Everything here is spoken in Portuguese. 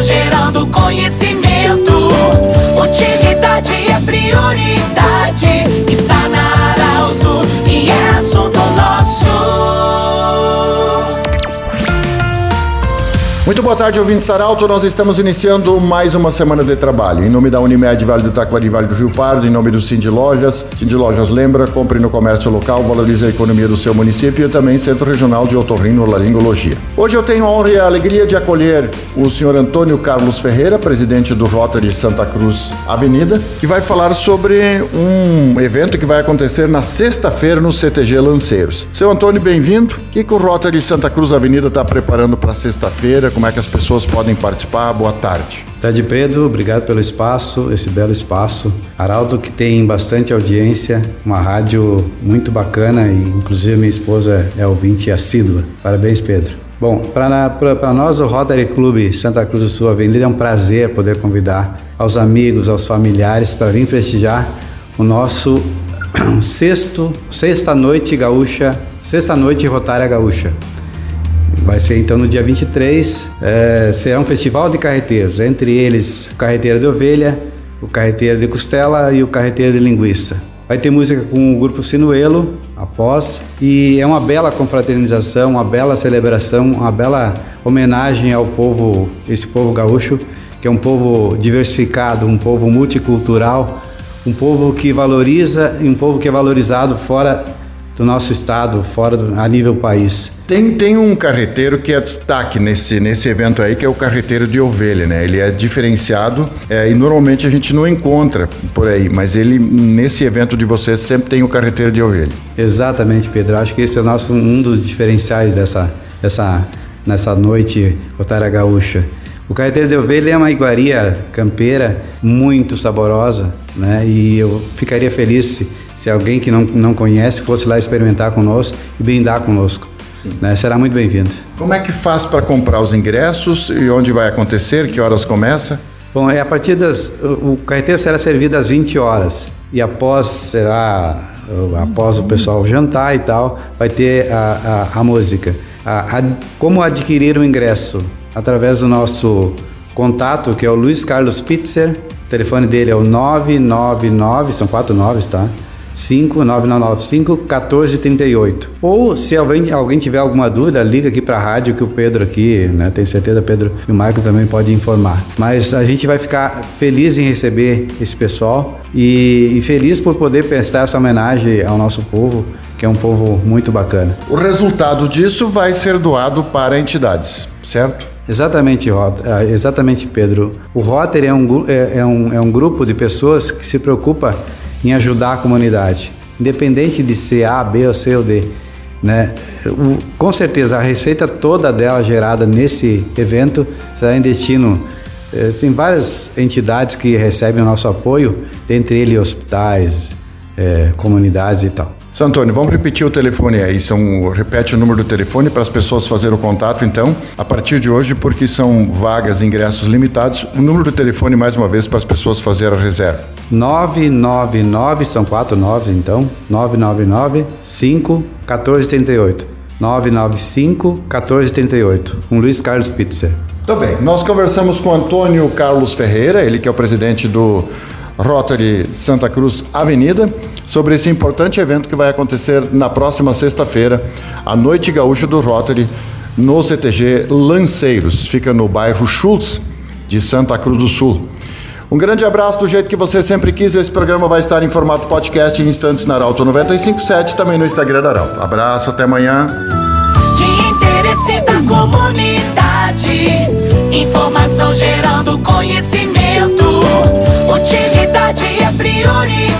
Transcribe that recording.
estão gerando conhecimento. Utilidade é prioridade, está na Arauto e é assunto. Muito boa tarde, ouvintes Saralto. Nós estamos iniciando mais uma semana de trabalho. Em nome da Unimed Vale do Taquari Vale do Rio Pardo, em nome do Cindy Lojas. Cindy Lojas lembra, compre no comércio local, valorize a economia do seu município e também Centro Regional de Otorrino Laringologia. Hoje eu tenho a honra e a alegria de acolher o senhor Antônio Carlos Ferreira, presidente do Rotary Santa Cruz Avenida, que vai falar sobre um evento que vai acontecer na sexta-feira no CTG Lanceiros. Seu Antônio, bem-vindo. O que, que o Rotary Santa Cruz Avenida está preparando para sexta-feira? Como é que as pessoas podem participar? Boa tarde. Tade Pedro, obrigado pelo espaço, esse belo espaço. Araldo que tem bastante audiência, uma rádio muito bacana e inclusive minha esposa é ouvinte assídua. Parabéns, Pedro. Bom, para nós o Rotary Clube Santa Cruz do Sul Avenida é um prazer poder convidar aos amigos, aos familiares para vir prestigiar o nosso sexto, sexta noite gaúcha, sexta noite Rotária Gaúcha. Vai ser então no dia 23, é, será um festival de carreteiros, entre eles o carreteiro de ovelha, o carreteiro de costela e o carreteiro de linguiça. Vai ter música com o grupo Sinuelo após e é uma bela confraternização, uma bela celebração, uma bela homenagem ao povo, esse povo gaúcho, que é um povo diversificado, um povo multicultural, um povo que valoriza e um povo que é valorizado fora do nosso estado, fora do, a nível país. Tem, tem um carreteiro que é destaque nesse, nesse evento aí, que é o carreteiro de ovelha, né? Ele é diferenciado é, e normalmente a gente não encontra por aí, mas ele, nesse evento de vocês, sempre tem o carreteiro de ovelha. Exatamente, Pedro. Acho que esse é o nosso, um dos diferenciais dessa, dessa, nessa noite Otária Gaúcha. O carreteiro de ovelha é uma iguaria campeira muito saborosa, né? E eu ficaria feliz se se alguém que não, não conhece fosse lá experimentar conosco e brindar conosco. Né? Será muito bem-vindo. Como é que faz para comprar os ingressos e onde vai acontecer? Que horas começa? Bom, é a partir das. O carreteiro será servido às 20 horas e após será após o pessoal jantar e tal, vai ter a, a, a música. A, a, como adquirir o ingresso? Através do nosso contato, que é o Luiz Carlos Pitzer. O telefone dele é o 999, são quatro noves, tá? 59995 1438. Ou se alguém, alguém tiver alguma dúvida, liga aqui para a rádio que o Pedro aqui, né, tenho certeza Pedro e o Marco também pode informar. Mas a gente vai ficar feliz em receber esse pessoal e, e feliz por poder prestar essa homenagem ao nosso povo, que é um povo muito bacana. O resultado disso vai ser doado para entidades, certo? Exatamente, ah, exatamente, Pedro. O Rotary é um, é, é, um, é um grupo de pessoas que se preocupa em ajudar a comunidade, independente de ser A, B ou C ou D. Né? O, com certeza a receita toda dela gerada nesse evento será em destino. Eh, tem várias entidades que recebem o nosso apoio, dentre eles hospitais, eh, comunidades e tal. Seu Antônio, vamos repetir o telefone aí. São, repete o número do telefone para as pessoas fazerem o contato, então, a partir de hoje, porque são vagas, ingressos limitados. O número do telefone, mais uma vez, para as pessoas fazerem a reserva. 999, são quatro nove, então. 999 5 1438. 995 1438. Com Luiz Carlos Pitzer. Muito bem. Nós conversamos com Antônio Carlos Ferreira, ele que é o presidente do Rotary Santa Cruz Avenida, sobre esse importante evento que vai acontecer na próxima sexta-feira, a Noite Gaúcha do Rotary, no CTG Lanceiros. Fica no bairro Schultz, de Santa Cruz do Sul. Um grande abraço do jeito que você sempre quis. Esse programa vai estar em formato podcast em instantes na Arauto 957, também no Instagram da Arauto. Abraço, até amanhã. De interesse da comunidade, informação gerando conhecimento. É prioridade.